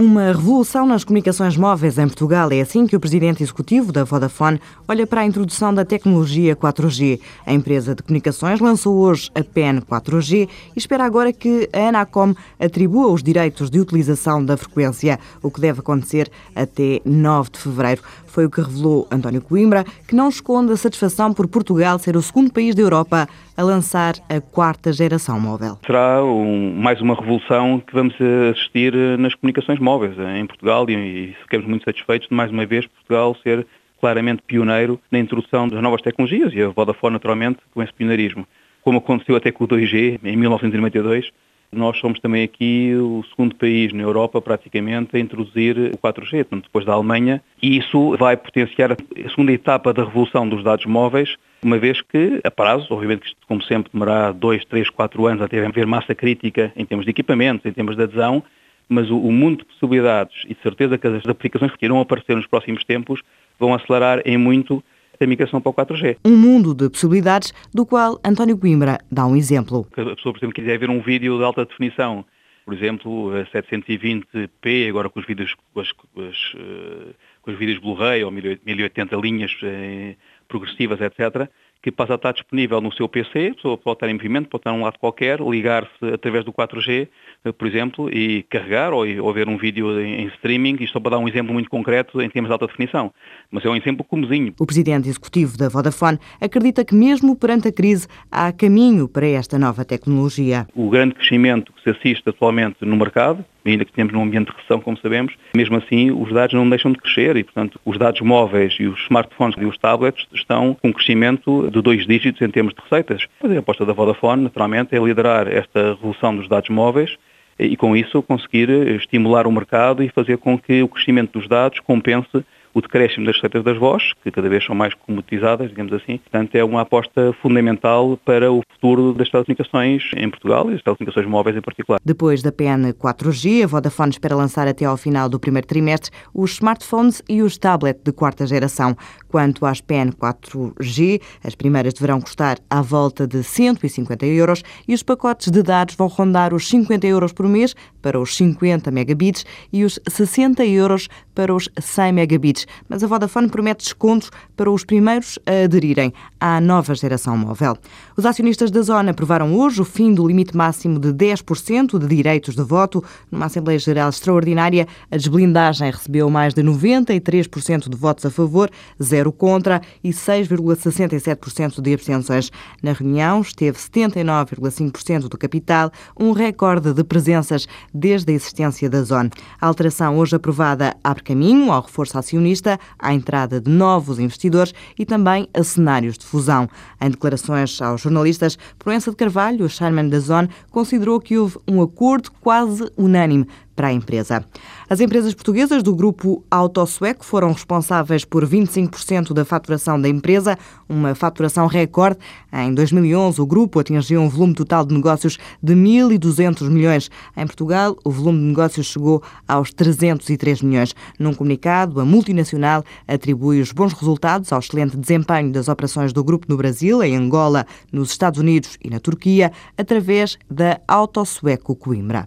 Uma revolução nas comunicações móveis em Portugal. É assim que o presidente executivo da Vodafone olha para a introdução da tecnologia 4G. A empresa de comunicações lançou hoje a PEN 4G e espera agora que a Anacom atribua os direitos de utilização da frequência, o que deve acontecer até 9 de fevereiro. Foi o que revelou António Coimbra, que não esconde a satisfação por Portugal ser o segundo país da Europa a lançar a quarta geração móvel. Será um, mais uma revolução que vamos assistir nas comunicações móveis móveis em Portugal e, e ficamos muito satisfeitos de mais uma vez Portugal ser claramente pioneiro na introdução das novas tecnologias e a Vodafone naturalmente com esse pioneirismo. Como aconteceu até com o 2G em 1992, nós somos também aqui o segundo país na Europa, praticamente, a introduzir o 4G, portanto, depois da Alemanha, e isso vai potenciar a segunda etapa da revolução dos dados móveis, uma vez que, a prazo, obviamente que isto, como sempre, demorar 2, 3, 4 anos até haver massa crítica em termos de equipamentos, em termos de adesão, mas o, o, mundo de possibilidades e de certeza que as aplicações que irão aparecer nos próximos tempos vão acelerar em muito a migração para o 4G. Um mundo de possibilidades do qual António Coimbra dá um exemplo. Se a pessoa, por exemplo, quiser ver um vídeo de alta definição, por exemplo, a 720p, agora com os vídeos, com, as, com, eh, os vídeos Blu-ray ou 1080 linhas eh, progressivas, etc., que passa a estar disponível no seu PC, a pessoa pode estar em movimento, pode estar num lado qualquer, ligar-se através do 4G, eh, por exemplo, e carregar ou, ou ver um vídeo em, em streaming, isto só para dar um exemplo muito concreto em termos de alta definição, mas é um exemplo comozinho. O presidente executivo da Vodafone acredita que mesmo perante a crise há caminho para esta nova tecnologia. O grande crescimento que se assiste atualmente no mercado, ainda que temos num ambiente de recessão, como sabemos, mesmo assim os dados não deixam de crescer e, portanto, os dados móveis e os smartphones e os tablets estão com um crescimento de dois dígitos em termos de receitas. A aposta da Vodafone, naturalmente, é liderar esta revolução dos dados móveis e, com isso, conseguir estimular o mercado e fazer com que o crescimento dos dados compense o decréscimo das receitas das vozes, que cada vez são mais comoditizadas, digamos assim. Portanto, é uma aposta fundamental para o futuro das telecomunicações em Portugal e das telecomunicações móveis em particular. Depois da PN 4G, a Vodafone espera lançar até ao final do primeiro trimestre os smartphones e os tablets de quarta geração. Quanto às PN 4G, as primeiras deverão custar à volta de 150 euros e os pacotes de dados vão rondar os 50 euros por mês para os 50 megabits e os 60 euros para os 100 megabits mas a Vodafone promete descontos para os primeiros a aderirem à nova geração móvel. Os acionistas da zona aprovaram hoje o fim do limite máximo de 10% de direitos de voto. Numa Assembleia Geral Extraordinária, a desblindagem recebeu mais de 93% de votos a favor, zero contra e 6,67% de abstenções. Na reunião esteve 79,5% do capital, um recorde de presenças desde a existência da zona. A alteração hoje aprovada abre caminho ao reforço acionista à entrada de novos investidores e também a cenários de fusão. Em declarações aos jornalistas, Proença de Carvalho, o chairman da Zone, considerou que houve um acordo quase unânime para a empresa. As empresas portuguesas do grupo Autosueco foram responsáveis por 25% da faturação da empresa, uma faturação recorde. Em 2011, o grupo atingiu um volume total de negócios de 1.200 milhões. Em Portugal, o volume de negócios chegou aos 303 milhões. Num comunicado, a multinacional atribui os bons resultados ao excelente desempenho das operações do grupo no Brasil, em Angola, nos Estados Unidos e na Turquia, através da Autosueco Coimbra.